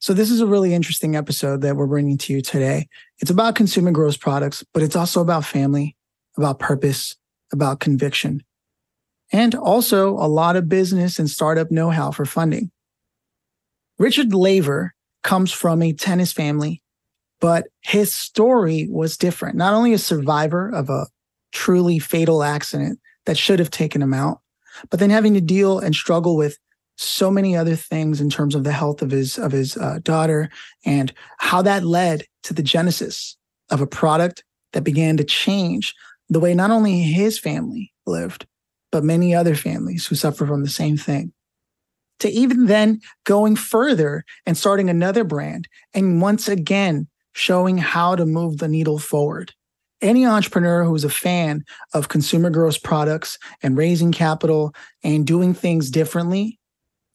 So, this is a really interesting episode that we're bringing to you today. It's about consumer gross products, but it's also about family, about purpose, about conviction, and also a lot of business and startup know how for funding. Richard Laver comes from a tennis family, but his story was different. Not only a survivor of a truly fatal accident that should have taken him out, but then having to deal and struggle with so many other things in terms of the health of his of his uh, daughter and how that led to the genesis of a product that began to change the way not only his family lived but many other families who suffer from the same thing. To even then going further and starting another brand and once again showing how to move the needle forward. Any entrepreneur who's a fan of consumer gross products and raising capital and doing things differently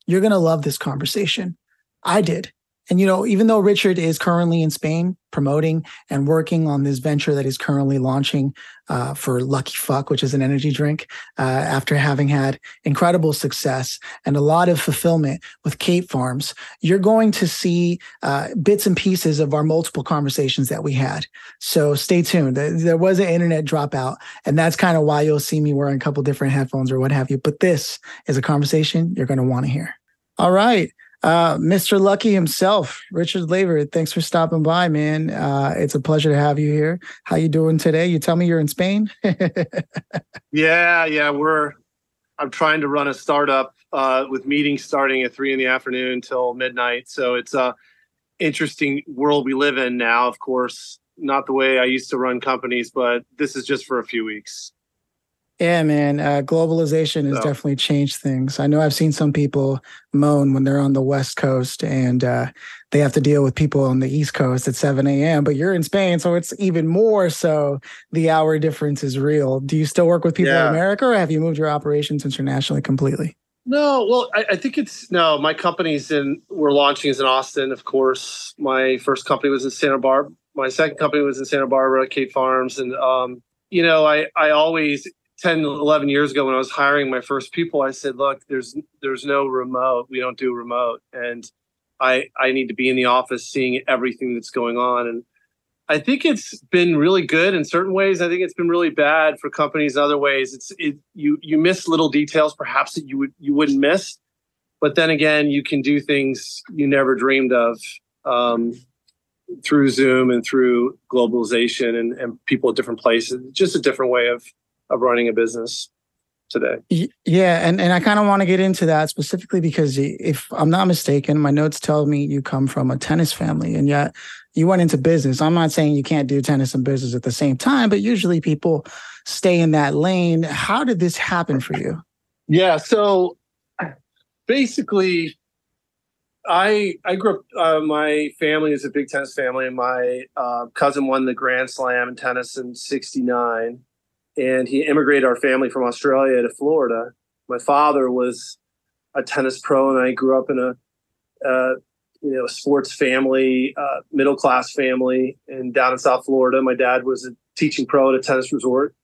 you're going to love this conversation. I did. And, you know, even though Richard is currently in Spain promoting and working on this venture that he's currently launching uh, for LuckyFuck, which is an energy drink, uh, after having had incredible success and a lot of fulfillment with Kate Farms, you're going to see uh, bits and pieces of our multiple conversations that we had. So stay tuned. There was an internet dropout, and that's kind of why you'll see me wearing a couple different headphones or what have you. But this is a conversation you're going to want to hear. All right. Uh, Mr. Lucky himself, Richard Laver, thanks for stopping by, man. Uh, it's a pleasure to have you here. How you doing today? You tell me you're in Spain. yeah, yeah, we're. I'm trying to run a startup uh, with meetings starting at three in the afternoon until midnight. So it's a interesting world we live in now. Of course, not the way I used to run companies, but this is just for a few weeks. Yeah, man. Uh, globalization has so. definitely changed things. I know I've seen some people moan when they're on the West Coast and uh, they have to deal with people on the East Coast at 7 a.m., but you're in Spain, so it's even more so the hour difference is real. Do you still work with people yeah. in America or have you moved your operations internationally completely? No, well, I, I, think it's no. My company's in. We're launching is in Austin, of course. My first company was in Santa Barbara. My second company was in Santa Barbara, Kate Farms, and um, you know, I I always 10 11 years ago when i was hiring my first people i said look there's there's no remote. We don't do remote. And i i need to be in the office seeing everything that's going on. And i think it's been really good in certain ways. I think it's been really bad for companies in other ways. It's it, you you miss little details perhaps that you would you wouldn't miss. But then again you can do things you never dreamed of um, through zoom and through globalization and, and people at different places. Just a different way of of running a business today. Yeah, and and I kind of want to get into that specifically because if I'm not mistaken, my notes tell me you come from a tennis family, and yet you went into business. I'm not saying you can't do tennis and business at the same time, but usually people stay in that lane. How did this happen for you? Yeah, so basically. I I grew up. Uh, my family is a big tennis family, and my uh, cousin won the Grand Slam in tennis in '69 and he immigrated our family from Australia to Florida. My father was a tennis pro, and I grew up in a uh, you know sports family, uh, middle class family, and down in South Florida. My dad was a teaching pro at a tennis resort,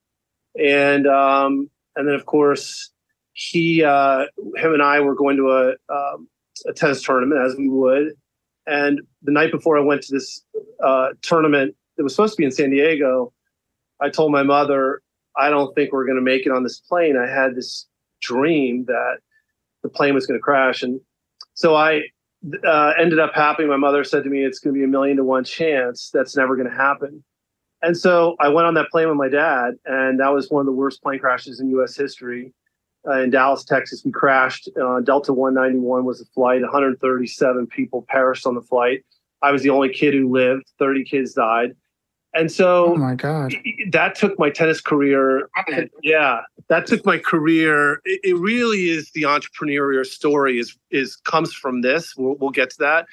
and um, and then of course he uh, him and I were going to a um, a tennis tournament as we would, and the night before I went to this uh, tournament that was supposed to be in San Diego, I told my mother I don't think we're going to make it on this plane. I had this dream that the plane was going to crash. And so I uh, ended up happening. My mother said to me, it's going to be a million to one chance. That's never going to happen. And so I went on that plane with my dad, and that was one of the worst plane crashes in U.S. history. Uh, in Dallas, Texas, we crashed. Uh, Delta 191 was the flight. 137 people perished on the flight. I was the only kid who lived. 30 kids died. And so, oh my God, that took my tennis career. Yeah, that took my career. It, it, really is the entrepreneurial story. Is is comes from this. We'll, we'll get to that.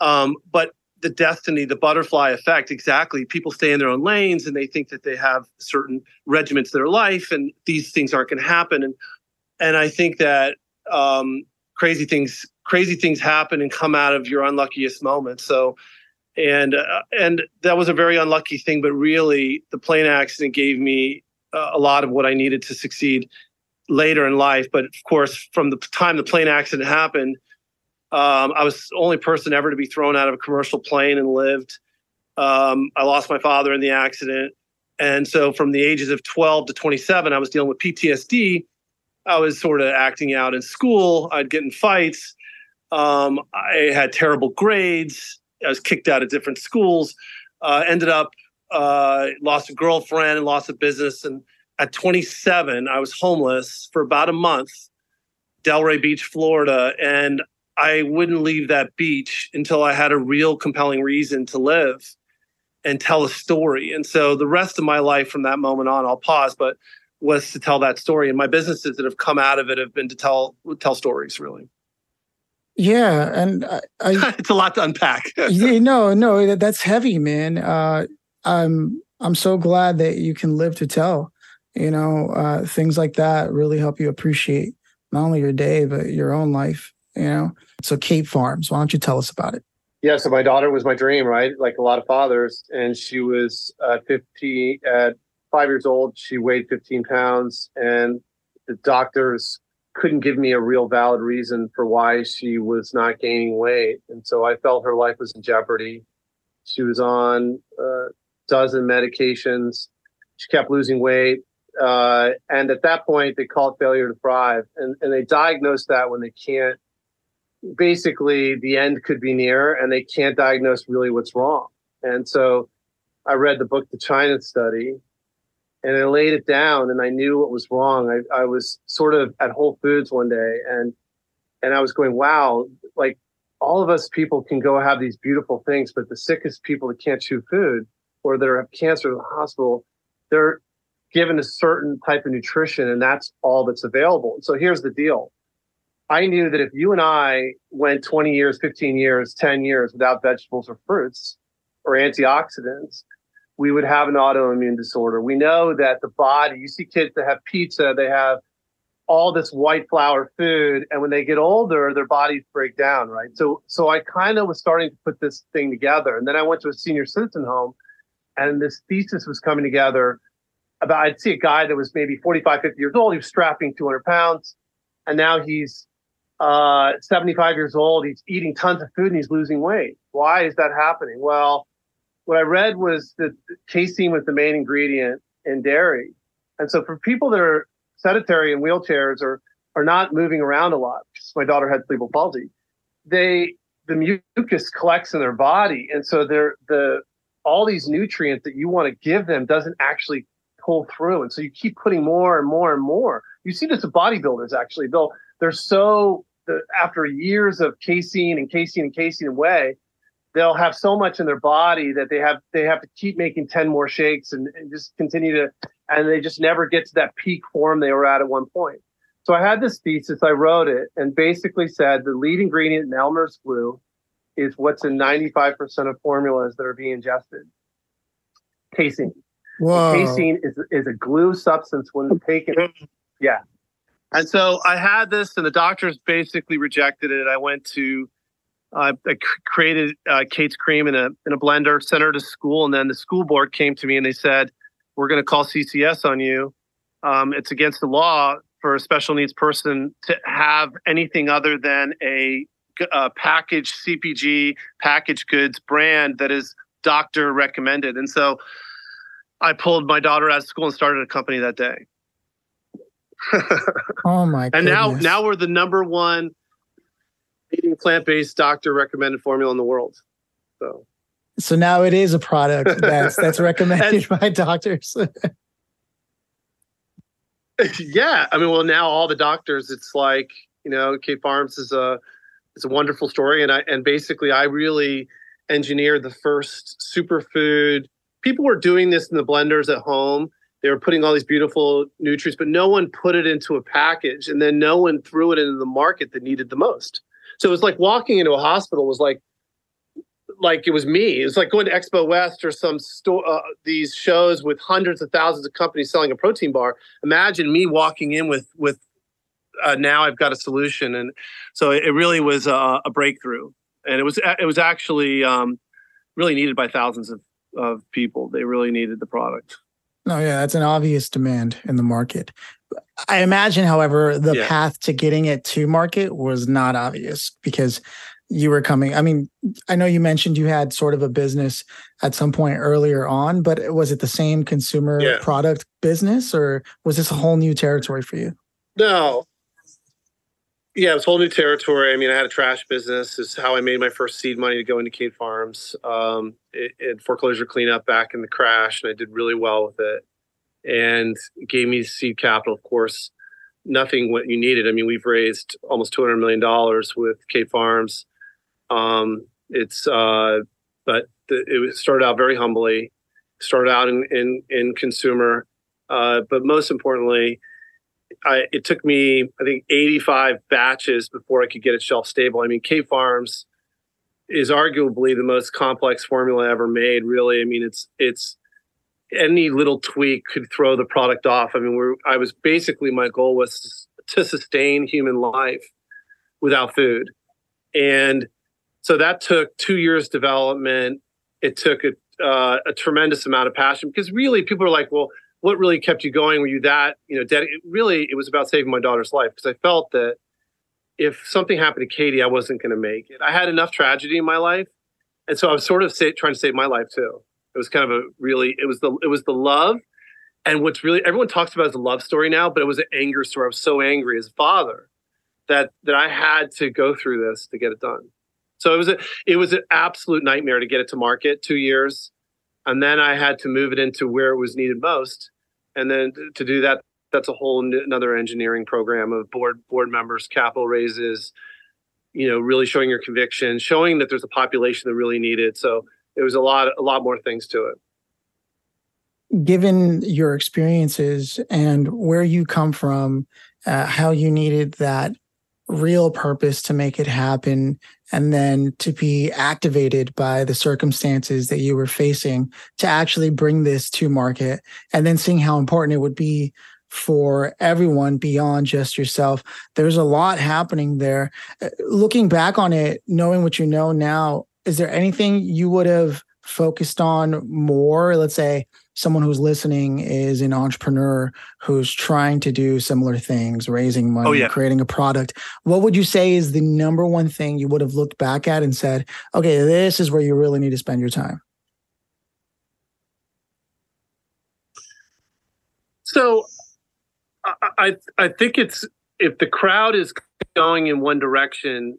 Um, but the destiny, the butterfly effect, exactly. People stay in their own lanes and they think that they have certain regiments of their life, and these things aren't going to happen. And and I think that um, crazy things crazy things happen and come out of your unluckiest moments. So and uh, and that was a very unlucky thing. But really, the plane accident gave me uh, a lot of what I needed to succeed later in life. But of course, from the time the plane accident happened, Um, I was the only person ever to be thrown out of a commercial plane and lived. Um, I lost my father in the accident. And so from the ages of 12 to 27, I was dealing with PTSD. I was sort of acting out in school. I'd get in fights. Um, I had terrible grades. I was kicked out of different schools. Uh, ended up uh, lost a girlfriend and lost a business. And at 27, I was homeless for about a month, Delray Beach, Florida, and I wouldn't leave that beach until I had a real compelling reason to live and tell a story. And so the rest of my life from that moment on, I'll pause, but was to tell that story. And my businesses that have come out of it have been to tell tell stories, really. Yeah, and I, I it's a lot to unpack. yeah, no, no, that's heavy, man. Uh, I'm I'm so glad that you can live to tell. You know, uh, things like that really help you appreciate not only your day but your own life. You know, so Kate Farms. Why don't you tell us about it? Yeah, so my daughter was my dream, right? Like a lot of fathers, and she was uh, 15 at five years old. She weighed 15 pounds, and the doctors couldn't give me a real valid reason for why she was not gaining weight, and so I felt her life was in jeopardy. She was on a dozen medications. She kept losing weight. Uh, and at that point, they call failure to thrive. And, and they diagnose that when they can't basically the end could be near and they can't diagnose really what's wrong. And so I read the book, The China Study, and I laid it down and I knew what was wrong. I, I was sort of at Whole Foods one day and and I was going, wow, like all of us people can go have these beautiful things, but the sickest people that can't chew food or that have cancer in the hospital, they're given a certain type of nutrition and that's all that's available. So here's the deal. I knew that if you and I went 20 years, 15 years, 10 years without vegetables or fruits or antioxidants, we would have an autoimmune disorder. We know that the body, you see kids that have pizza, they have all this white flour food, and when they get older, their bodies break down, right? So, so I kind of was starting to put this thing together, and then I went to a senior citizen home, and this thesis was coming together. About I'd see a guy that was maybe 45, 50 years old. He was strapping 200 pounds, and now he's uh, 75 years old. He's eating tons of food and he's losing weight. Why is that happening? Well, what I read was that casein was the main ingredient in dairy. And so for people that are sedentary in wheelchairs or are not moving around a lot, because my daughter had cerebral palsy, they the mucus collects in their body. And so they're the all these nutrients that you want to give them doesn't actually pull through. And so you keep putting more and more and more. You see this with bodybuilders actually. They'll they're so after years of casein and casein and casein and whey, they'll have so much in their body that they have they have to keep making 10 more shakes and, and just continue to and they just never get to that peak form they were at at one point. So I had this thesis, I wrote it, and basically said the lead ingredient in Elmer's glue is what's in 95% of formulas that are being ingested. Casein. Whoa. Casein is, is a glue substance when taken. Yeah. And so I had this, and the doctors basically rejected it. I went to, I created uh, Kate's cream in a in a blender, sent her to school, and then the school board came to me and they said, "We're going to call CCS on you. Um, it's against the law for a special needs person to have anything other than a, a packaged CPG packaged goods brand that is doctor recommended." And so I pulled my daughter out of school and started a company that day. oh my! God. And goodness. now, now we're the number one eating plant-based doctor recommended formula in the world. So, so now it is a product that's that's recommended by doctors. yeah, I mean, well, now all the doctors, it's like you know, Kate Farms is a is a wonderful story, and I and basically I really engineered the first superfood. People were doing this in the blenders at home they were putting all these beautiful nutrients, but no one put it into a package, and then no one threw it into the market that needed the most. So it was like walking into a hospital was like, like it was me. It was like going to Expo West or some store, uh, these shows with hundreds of thousands of companies selling a protein bar. Imagine me walking in with with uh, now I've got a solution, and so it, really was a, a, breakthrough, and it was it was actually um, really needed by thousands of of people. They really needed the product. No, yeah, that's an obvious demand in the market. I imagine, however, the yeah. path to getting it to market was not obvious because you were coming. I mean, I know you mentioned you had sort of a business at some point earlier on, but was it the same consumer yeah. product business or was this a whole new territory for you? No. Yeah, it was a whole new territory. I mean, I had a trash business. This is how I made my first seed money to go into Kate Farms. Um, it, it foreclosure cleanup back in the crash, and I did really well with it and gave me seed capital. Of course, nothing what you needed. I mean, we've raised almost two hundred million dollars with Kate Farms. Um, it's uh, but the, it started out very humbly. Started out in in, in consumer, uh, but most importantly, I, it took me I think eighty five batches before I could get it shelf stable. I mean, Kate Farms is arguably the most complex formula ever made. Really, I mean, it's it's any little tweak could throw the product off. I mean, I was basically my goal was to sustain human life without food, and so that took two years development. It took a, uh, a tremendous amount of passion because really people are like, well, what really kept you going? Were you that you know? Ded- really, it was about saving my daughter's life because I felt that if something happened to Katie, I wasn't going to make it. I had enough tragedy in my life, and so I was sort of say, trying to save my life too. It was kind of a really it was the it was the love, and what's really everyone talks about as a love story now, but it was an anger story. I was so angry as a father that that I had to go through this to get it done. So it was a it was an absolute nightmare to get it to market. Two years, and then I had to move it into where it was needed most, and then to do that, that's a whole another engineering program of board board members, capital raises, you know, really showing your conviction, showing that there's a population that really need it. So there was a lot a lot more things to it. Given your experiences and where you come from uh, how you needed that real purpose to make it happen and then to be activated by the circumstances that you were facing to actually bring this to market and then seeing how important it would be for everyone beyond just yourself. There's a lot happening there. Uh, looking back on it knowing what you know now is there anything you would have focused on more? Let's say someone who's listening is an entrepreneur who's trying to do similar things, raising money, oh, yeah. creating a product. What would you say is the number one thing you would have looked back at and said, okay, this is where you really need to spend your time? So I I think it's if the crowd is going in one direction,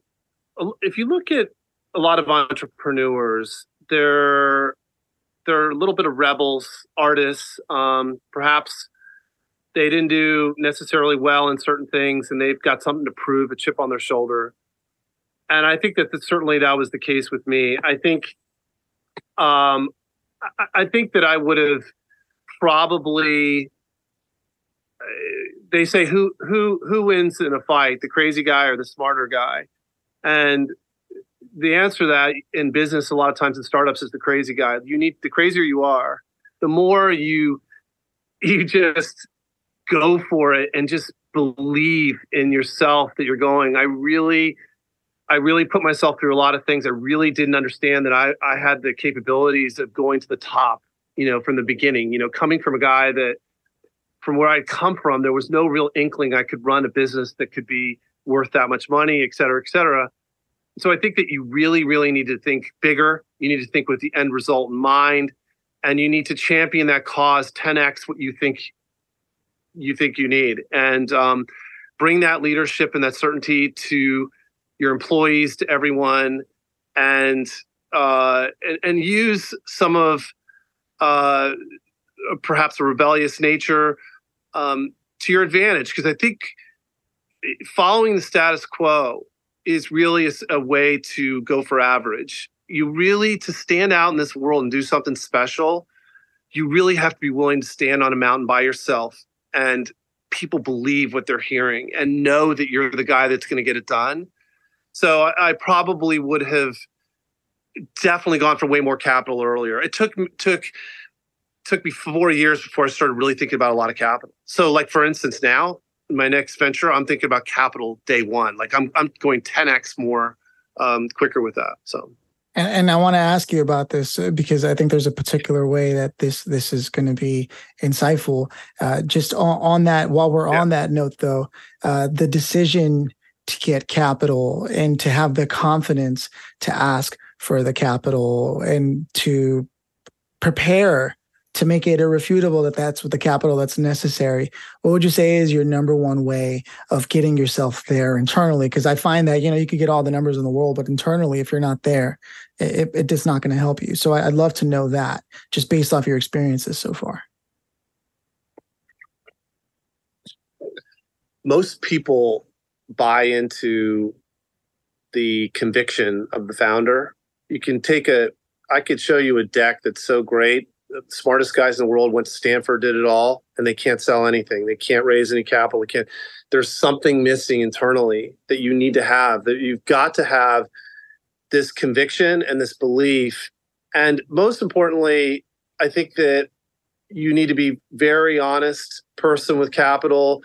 if you look at a lot of entrepreneurs. They're they're a little bit of rebels, artists. Um, perhaps they didn't do necessarily well in certain things, and they've got something to prove, a chip on their shoulder. And I think that certainly that was the case with me. I think, um, I, I think that I would have probably. They say who who who wins in a fight, the crazy guy or the smarter guy, and the answer to that in business, a lot of times in startups, is the crazy guy. You need the crazier you are, the more you you just go for it and just believe in yourself that you're going. I really, I really put myself through a lot of things. I really didn't understand that I I had the capabilities of going to the top. You know, from the beginning. You know, coming from a guy that from where I'd come from, there was no real inkling I could run a business that could be worth that much money, et cetera, et cetera. So I think that you really, really need to think bigger. You need to think with the end result in mind, and you need to champion that cause 10x what you think you think you need, and um, bring that leadership and that certainty to your employees, to everyone, and uh, and, and use some of uh, perhaps a rebellious nature um, to your advantage. Because I think following the status quo is really a, a way to go for average. You really, to stand out in this world and do something special, you really have to be willing to stand on a mountain by yourself and people believe what they're hearing and know that you're the guy that's going to get it done. So I, I, probably would have definitely gone for way more capital earlier. It took took took me four years before I started really thinking about a lot of capital. So like for instance, now my next venture, I'm thinking about capital day one. Like I'm I'm going 10x more um, quicker with that. So And, and I want to ask you about this uh, because I think there's a particular way that this this is going to be insightful. Uh, just on, on, that, while we're yeah. on that note, though, uh, the decision to get capital and to have the confidence to ask for the capital and to prepare to make it irrefutable that that's what the capital that's necessary what would you say is your number one way of getting yourself there internally? Because i find that you know you could get all the numbers in the world but internally if you're not there it, it, it's not going to help you. So i'd love to know that just based off your experiences so far. Most people buy into the conviction of the founder. You can take a i could show you a deck that's so great the smartest guys in the world went to Stanford, did it all, and they can't sell anything. They can't raise any capital. They can't. There's something missing internally that you need to have. That you've got to have this conviction and this belief, and most importantly, I think that you need to be very honest person with capital.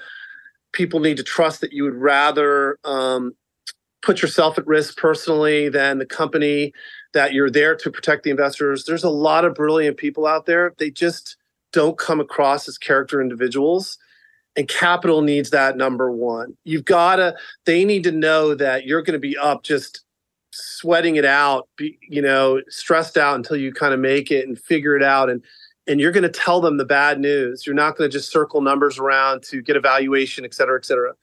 People need to trust that you would rather um, put yourself at risk personally than the company that you're there to protect the investors. There's a lot of brilliant people out there. They just don't come across as character individuals. And capital needs that number one. You've got to, they need to know that you're going to be up just sweating it out, be, you know, stressed out until you kind of make it and figure it out. And, and you're going to tell them the bad news. You're not going to just circle numbers around to get a valuation, et cetera, et cetera.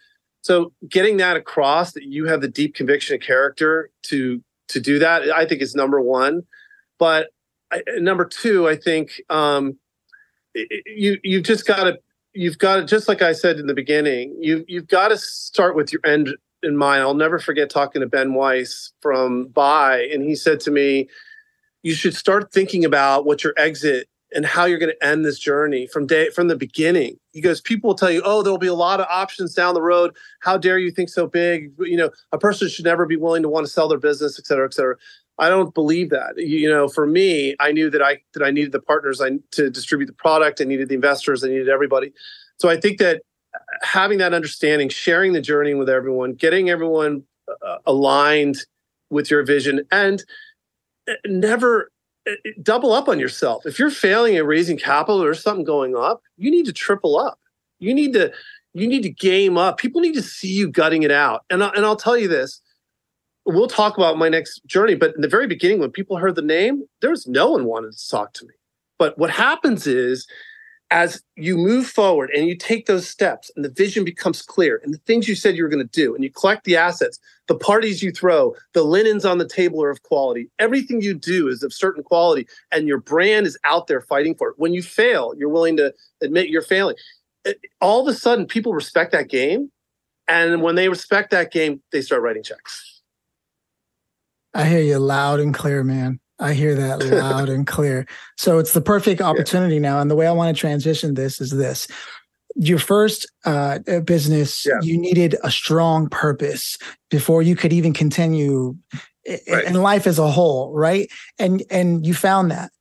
So getting that across that you have the deep conviction of character to to do that. I think is number one. But I, number two, I think um, you you've just got to you've got to just like I said in the beginning, you you've got to start with your end in mind. I'll never forget talking to Ben Weiss from Bai, and he said to me, "You should start thinking about what your exit and how you're going to end this journey from day from the beginning. He goes people will tell you oh there'll be a lot of options down the road. How dare you think so big? You know a person should never be willing to want to sell their business et cetera et cetera. I don't believe that. You know for me i knew that i that i needed the partners I, to distribute the product. I needed the investors. I needed everybody. So i think that having that understanding sharing the journey with everyone getting everyone uh, aligned with your vision and uh, never double up on yourself. If you're failing at raising capital or something going up, you need to triple up. You need to you need to game up. People need to see you gutting it out. And I, and I'll tell you this. We'll talk about my next journey, but in the very beginning when people heard the name, there's no one wanted to talk to me. But what happens is as you move forward and you take those steps and the vision becomes clear and the things you said you were going to do and you collect the assets, the parties you throw, the linens on the table are of quality. Everything you do is of certain quality and your brand is out there fighting for it. When you fail, you're willing to admit you're failing. Uh, all of a sudden, people respect that game. And when they respect that game, they start writing checks. I hear you loud and clear, man. I hear that loud and clear. So it's the perfect opportunity yeah. now. And the way I want to transition this is this. Your first uh, business, yeah. you needed a strong purpose before you could even continue right. in life as a whole, right? And and you found that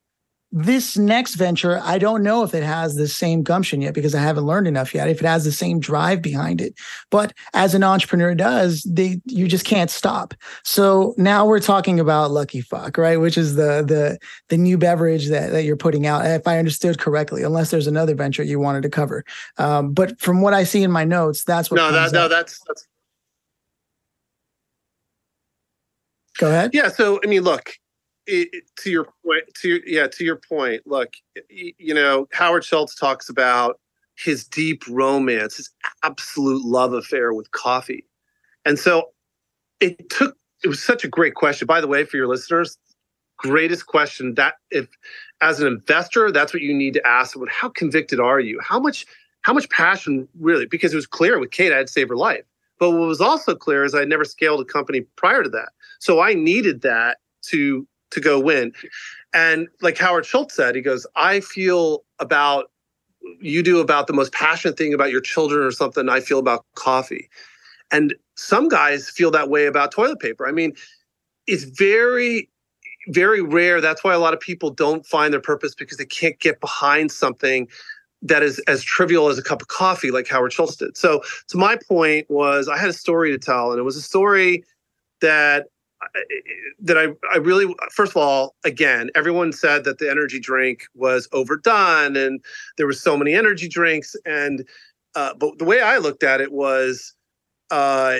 this next venture, I don't know if it has the same gumption yet because I haven't learned enough yet. If it has the same drive behind it, but as an entrepreneur does, they you just can't stop. So now we're talking about LuckyFuck, right? Which is the the the new beverage that that you're putting out, if I understood correctly. Unless there's another venture you wanted to cover, um, but from what I see in my notes, that's what. No, that, no, that's that's. Go ahead. Yeah. So I mean, look, it, to your point, to yeah, to your point. Look, you know, Howard Schultz talks about his deep romance, his absolute love affair with coffee, and so it took. It was such a great question. By the way, for your listeners, greatest question that if as an investor, that's what you need to ask. About how convicted are you? How much how much passion really? Because it was clear with Kate, I had saved her life. But what was also clear is I never scaled a company prior to that. So I needed that to to go win. And like Howard Schultz said, he goes, I feel about you do about the most passionate thing about your children or something I feel about coffee. And some guys feel that way about toilet paper. I mean, it's very very rare. That's why a lot of people don't find their purpose because they can't get behind something that is as trivial as a cup of coffee, like Howard Schultz did. So, so my point was, I had a story to tell, and it was a story that that I, I really first of all again everyone said that the energy drink was overdone and there were so many energy drinks and uh, but the way I looked at it was uh,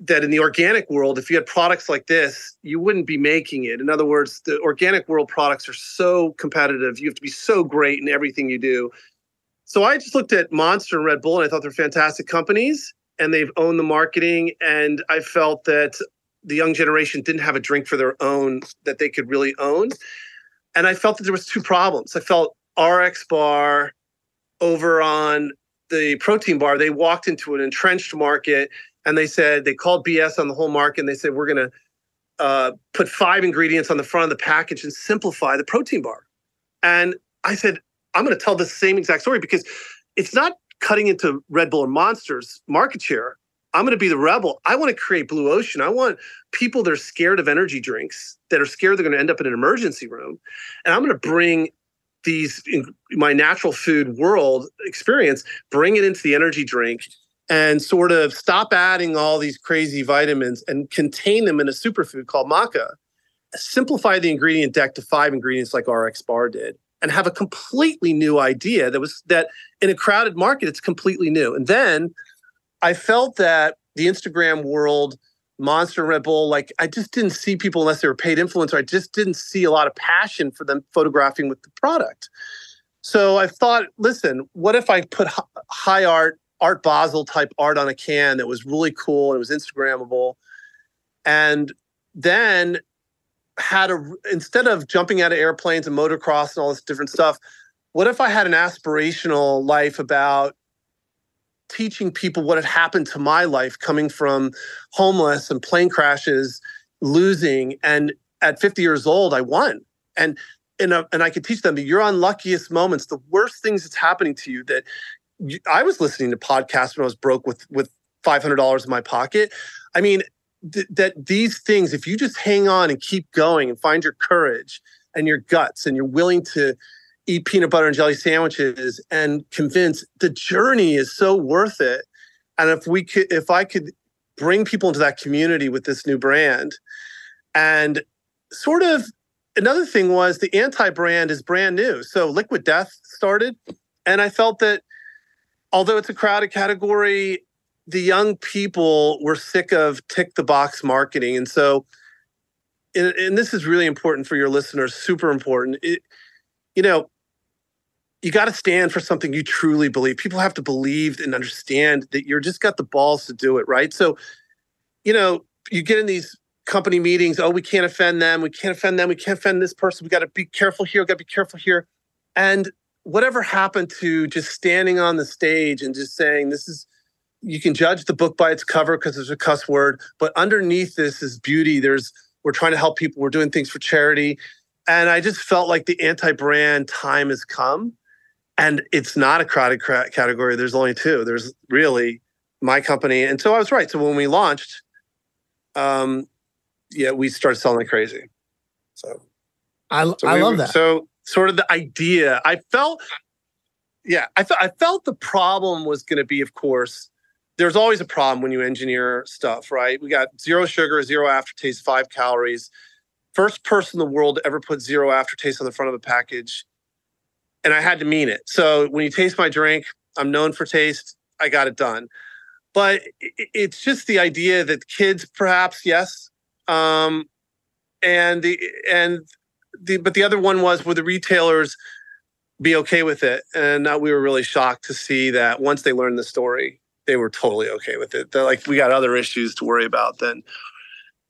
that in the organic world, if you had products like this, you wouldn't be making it. In other words, the organic world products are so competitive. You have to be so great in everything you do. So I just looked at Monster and Red Bull and I thought they're fantastic companies and they've owned the marketing. And I felt that the young generation didn't have a drink for their own that they could really own. And I felt that there was two problems. I felt RX Bar over on the protein bar, they walked into an entrenched market and they said they called BS on the whole market and they said we're going to uh, put five ingredients on the front of the package and simplify the protein bar. And I said I'm going to tell the same exact story because it's not cutting into Red Bull and Monsters market share. I'm going to be the rebel. I want to create blue ocean. I want people that are scared of energy drinks, that are scared they're going to end up in an emergency room. And I'm going to bring these my natural food world experience, bring it into the energy drink and sort of stop adding all these crazy vitamins and contain them in a superfood called maca. Simplify the ingredient deck to five ingredients like RX Bar did and have a completely new idea that was that in a crowded market it's completely new. And then I felt that the Instagram world Monster Red Bull, like I just didn't see people unless they were paid influencer. I just didn't see a lot of passion for them photographing with the product. So I thought, listen, what if I put high art, Art Basel type art on a can that was really cool and it was Instagrammable, and then had a instead of jumping out of airplanes and motocross and all this different stuff, what if I had an aspirational life about teaching people what had happened to my life coming from homeless and plane crashes, losing. And at 50 years old, I won. And and, uh, and I could teach them your unluckiest moments, the worst things that's happening to you. That you, I was listening to podcasts when I was broke with with five hundred dollars in my pocket. I mean, th- that these things, if you just hang on and keep going and find your courage and your guts, and you're willing to eat peanut butter and jelly sandwiches and convince the journey is so worth it. And if we could, if I could bring people into that community with this new brand and sort of another thing was the anti brand is brand new. So Liquid Death started. And I felt that although it's a crowded category, the young people were sick of tick the box marketing. And so, and, and this is really important for your listeners, super important. It, you know, you got to stand for something you truly believe. People have to believe and understand that you're just got the balls to do it, right? So, you know, you get in these company meetings, oh, we can't offend them, we can't offend them, we can't offend this person, we got to be careful here, we got to be careful here. And whatever happened to just standing on the stage and just saying, this is, you can judge the book by its cover because there's a cuss word, but underneath this is beauty. There's, we're trying to help people, we're doing things for charity. And I just felt like the anti brand time has come and it's not a crowded category. There's only two. There's really my company, and so I was right. So when we launched, um, yeah, we started selling like crazy. So I so I we, love that. So sort of the idea, I felt, yeah, I felt I felt the problem was going to be, of course, there's always a problem when you engineer stuff, right? We got zero sugar, zero aftertaste, five calories. First person in the world to ever put zero aftertaste on the front of a package and I had to mean it. So when you taste my drink, I'm known for taste. I got it done. But it's just the idea that kids, perhaps, yes, um, and the and the but the other one was would the retailers be okay with it? And we were really shocked to see that once they learned the story, they were totally okay with it. They're like, we got other issues to worry about than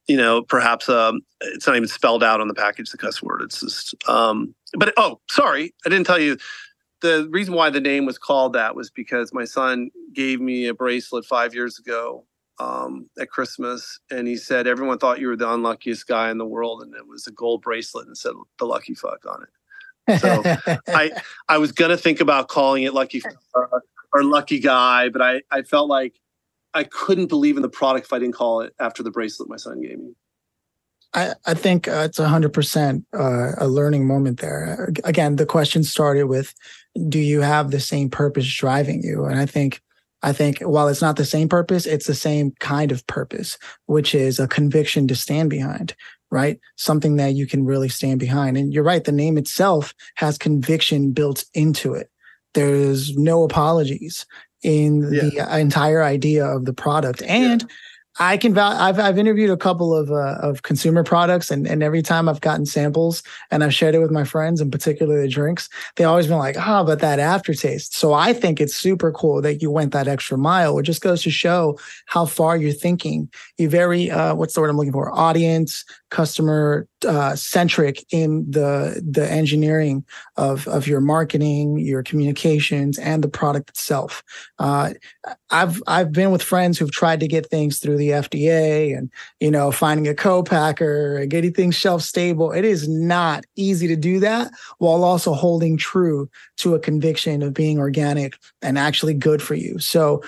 you know, perhaps um, it's not even spelled out on the package, the cuss word. It's just, um, but oh, sorry, I didn't tell you. The reason why the name was called that was because my son gave me a bracelet five years ago um, at Christmas, and he said everyone thought you were the unluckiest guy in the world, and it was a gold bracelet and said the lucky fuck on it. So I I was gonna think about calling it lucky or, or lucky guy, but I I felt like I couldn't believe in the product if I didn't call it after the bracelet my son gave me. I, I think uh, it's 100% uh, a learning moment there. Again, the question started with Do you have the same purpose driving you? And I think I think while it's not the same purpose, it's the same kind of purpose, which is a conviction to stand behind, right? Something that you can really stand behind. And you're right, the name itself has conviction built into it. There's no apologies in yeah. the entire idea of the product. And yeah. I can val- I've I've interviewed a couple of uh, of consumer products and and every time I've gotten samples and I've shared it with my friends and particularly the drinks, they always been like, "Ah, oh, but that aftertaste." So I think it's super cool that you went that extra mile. It just goes to show how far you're thinking. You very uh, what's the word I'm looking for? Audience, customer uh, centric in the the engineering of of your marketing, your communications, and the product itself. Uh, I've I've been with friends who've tried to get things through the FDA and you know finding a co-packer and getting things shelf stable. It is not easy to do that while also holding true to a conviction of being organic and actually good for you. So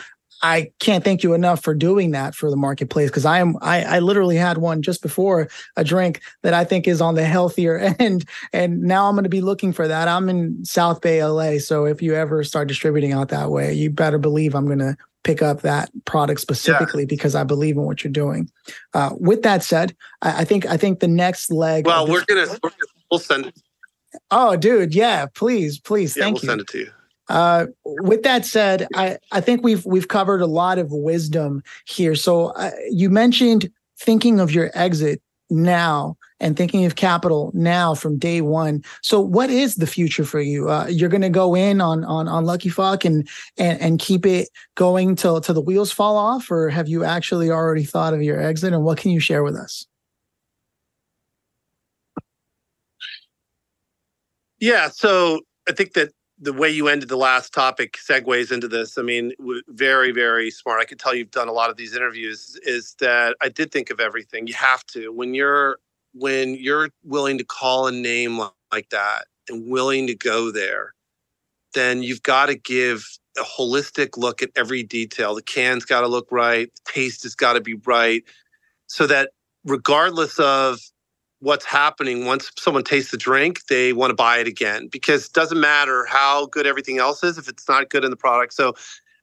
I can't thank you enough for doing that for the marketplace because I am I, I literally had one just before a drink that I think is on the healthier end, and now I'm going to be looking for that. I'm in South Bay, LA, so if you ever start distributing out that way, you better believe I'm going to pick up that product specifically yeah. because I believe in what you're doing. Uh, with that said, I, I, think I think the next leg. Well, we're gonna, we're gonna we'll send it. Oh, dude, yeah, please, please, yeah, thank we'll you. Send it to you. Uh, with that said, I, I think we've we've covered a lot of wisdom here. So uh, you mentioned thinking of your exit now and thinking of capital now from day one. So what is the future for you? Uh, you're going to go in on on on LuckyFuck and and and keep it going till till the wheels fall off, or have you actually already thought of your exit? And what can you share with us? Yeah, so I think that the way you ended the last topic segues into this. I mean, very, very smart. I can tell you've done a lot of these interviews. Is that I did think of everything. You have to when you're when you're willing to call a name like that and willing to go there, then you've got to give a holistic look at every detail. The can's got to look right. The taste has got to be right, so that regardless of what's happening. Once someone tastes the drink they want to buy it again because it doesn't matter how good everything else is if it's not good in the product. So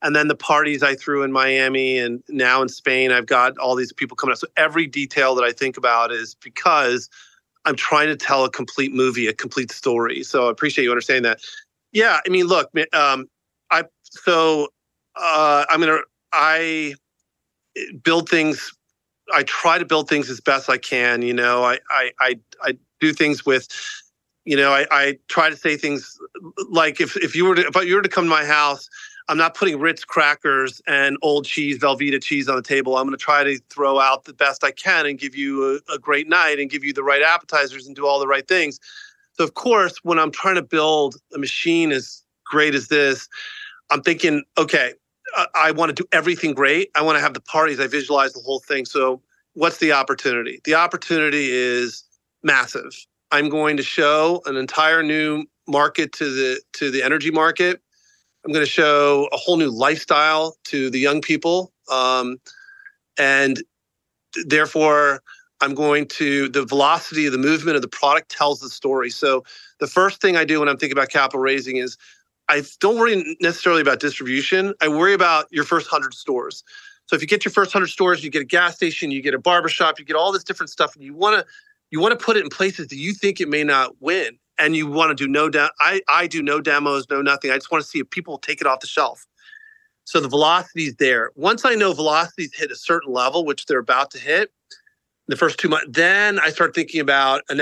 and then the parties i threw in miami and now in spain i've got all these people coming up. So every detail that i think about is because i'm trying to tell a complete movie a complete story. So i appreciate you understanding that. Yeah i mean look um, i so uh, i'm gonna i build things I try to build things as best I can. You know, I I I, I do things with, you know, I, I try to say things like if if you were to if you were to come to my house, I'm not putting Ritz crackers and old cheese, Velveeta cheese on the table. I'm going to try to throw out the best I can and give you a, a great night and give you the right appetizers and do all the right things. So of course, when I'm trying to build a machine as great as this, I'm thinking, okay, I want to do everything great. I want to have the parties. I visualize the whole thing. So, what's the opportunity? The opportunity is massive. I'm going to show an entire new market to the to the energy market. I'm going to show a whole new lifestyle to the young people, um, and therefore, I'm going to the velocity of the movement of the product tells the story. So, the first thing I do when I'm thinking about capital raising is I don't worry necessarily about distribution. I worry about your first 100 stores. So if you get your first 100 stores, you get a gas station, you get a barbershop, you get all this different stuff and you want to you want to put it in places that you think it may not win and you want to do no de- I I do no demos, no nothing. I just want to see if people take it off the shelf. So the velocity is there. Once I know velocities hit a certain level, which they're about to hit, the first two months, then I start thinking about an,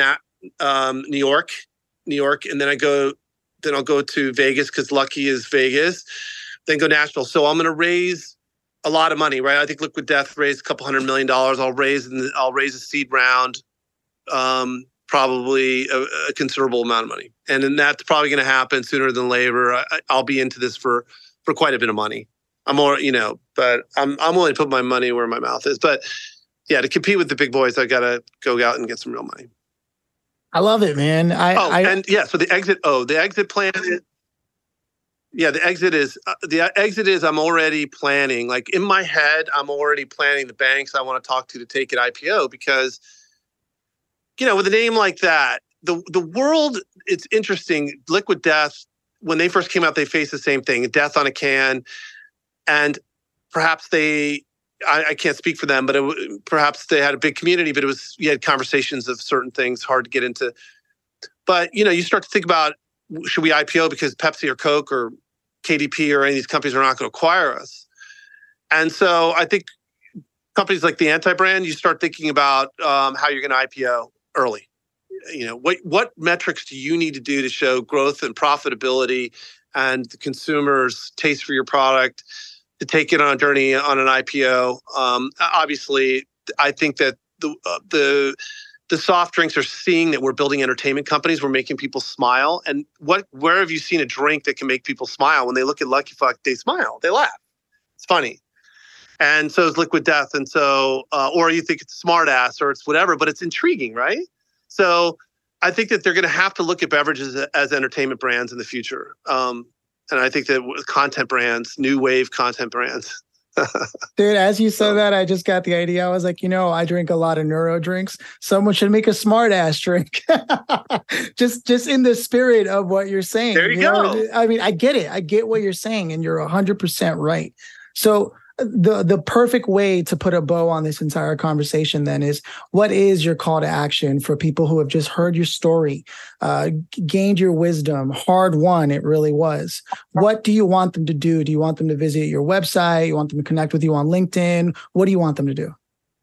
um, New York, New York, and then I go then I'll go to Vegas because Lucky is Vegas. Then go national. So I'm going to raise a lot of money, right? I think Liquid Death raised a couple hundred million dollars. I'll raise and I'll raise a seed round, um, probably a, a, considerable amount of money, and then that's probably going to happen sooner than later. I, will be into this for for quite a bit of money. I'm more, you know, but I'm I'm willing to put my money where my mouth is. But yeah, to compete with the big boys, I got to go out and get some real money. I love it, man. I, oh, I, and yeah, so the exit. Oh, the exit plan. Is, yeah, the exit is uh, the exit is. I'm already planning. Like in my head, I'm already planning the banks I want to talk to to take it IPO because, you know, with a name like that, the the world. It's interesting. Liquid Death. When they first came out, they faced the same thing: death on a can. and perhaps they I, I, can't speak for them, but it, perhaps they had a big community, but it was you had conversations of certain things hard to get into. But you know, you start to think about should we IPO because Pepsi or Coke or KDP or any of these companies are not going to acquire us. And so I think companies like the anti brand, you start thinking about um, how you're going to IPO early. You know, what what metrics do you need to do to show growth and profitability and the consumer's taste for your product to take it on a journey on an IPO? Um, obviously, I think that the uh, the the soft drinks are seeing that we're building entertainment companies. We're making people smile. And what where have you seen a drink that can make people smile? When they look at LuckyFuck, they smile, they laugh. It's funny. And so is Liquid Death. And so, uh, or you think it's Smartass or it's whatever, but it's intriguing, right? So I think that they're going to have to look at beverages as entertainment brands in the future. Um, and I think that content brands, new wave content brands, Dude, as you said that, I just got the idea. I was like, you know, I drink a lot of neuro drinks. Someone should make a smart ass drink. just just in the spirit of what you're saying. There you, you go. Know? I mean, I get it. I get what you're saying, and you're hundred percent right. So the the perfect way to put a bow on this entire conversation then is what is your call to action for people who have just heard your story uh, gained your wisdom hard won it really was. What do you want them to do? Do you want them to visit your website? You want them to connect with you on linkedin? What do you want them to do?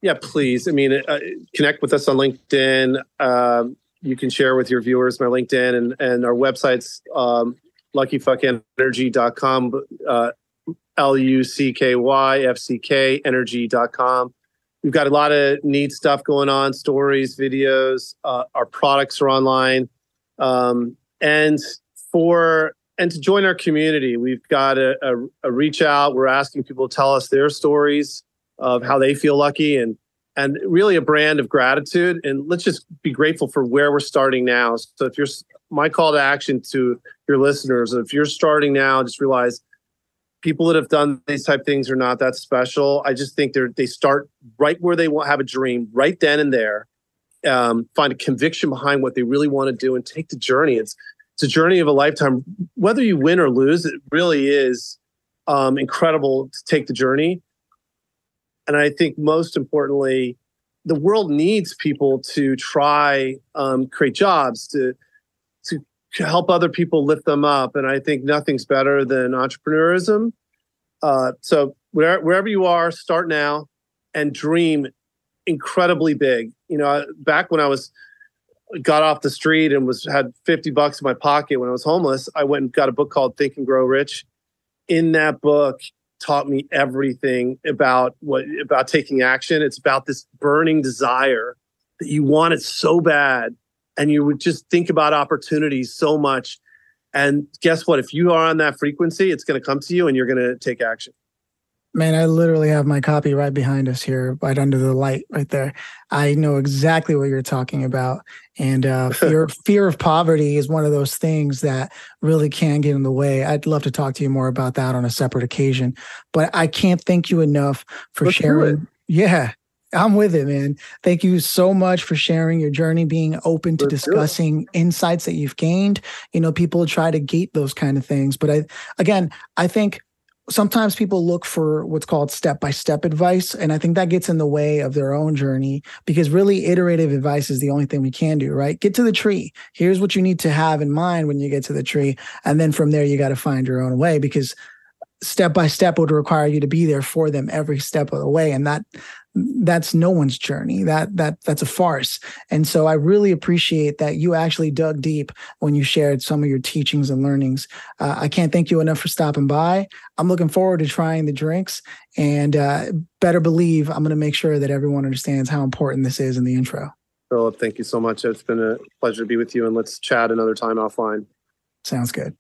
Yeah please. I mean uh, connect with us on linkedin. Um, you can share with your viewers my linkedin and and our websites um, luckyfuckenergy.com uh, L U C K Y F C K energy.com. We've got a lot of neat stuff going on stories, videos. Uh, our products are online. Um, and for and to join our community, we've got a, a, a, reach out. We're asking people to tell us their stories of how they feel lucky and and really a brand of gratitude. And let's just be grateful for where we're starting now. So if you're my call to action to your listeners, if you're starting now, just realize people that have done these type things are not that special. I just think they're they start right where they want have a dream, right then and there. Um, find a conviction behind what they really want to do and take the journey. It's it's a journey of a lifetime. Whether you win or lose, it really is um, incredible to take the journey. And I think most importantly, the world needs people to try um, create jobs to help other people lift them up. And I think nothing's better than entrepreneurism. Uh, so where, wherever you are, start now and dream incredibly big. You know, back when I was got off the street and was had 50 bucks in my pocket when I was homeless, I went and got a book called Think and Grow Rich. In that book, taught me everything about what about taking action. It's about this burning desire that you want it so bad and you would just think about opportunities so much. And guess what? If you are on that frequency, it's going to come to you and you're going to take action. Man, I literally have my copy right behind us here, right under the light, right there. I know exactly what you're talking about, and uh, fear fear of poverty is one of those things that really can get in the way. I'd love to talk to you more about that on a separate occasion, but I can't thank you enough for Let's sharing. Yeah, I'm with it, man. Thank you so much for sharing your journey, being open to discussing insights that you've gained. You know, people try to gate those kind of things, but I, again, I think sometimes people look for what's called step by step advice. And I think that gets in the way of their own journey because really iterative advice is the only thing we can do, right? Get to the tree. Here's what you need to have in mind when you get to the tree. And then from there, you got to find your own way because step by step would require you to be there for them every step of the way. And that that's no one's journey. That that that's a farce. And so i really appreciate that you actually dug deep when you shared some of your teachings and learnings. Uh, i can't thank you enough for stopping by. I'm looking forward to trying the drinks. And uh, better believe i'm going to make sure that everyone understands how important this is in the intro. Phillip thank you so much. It's been a pleasure to be with you and let's chat another time offline. Sounds good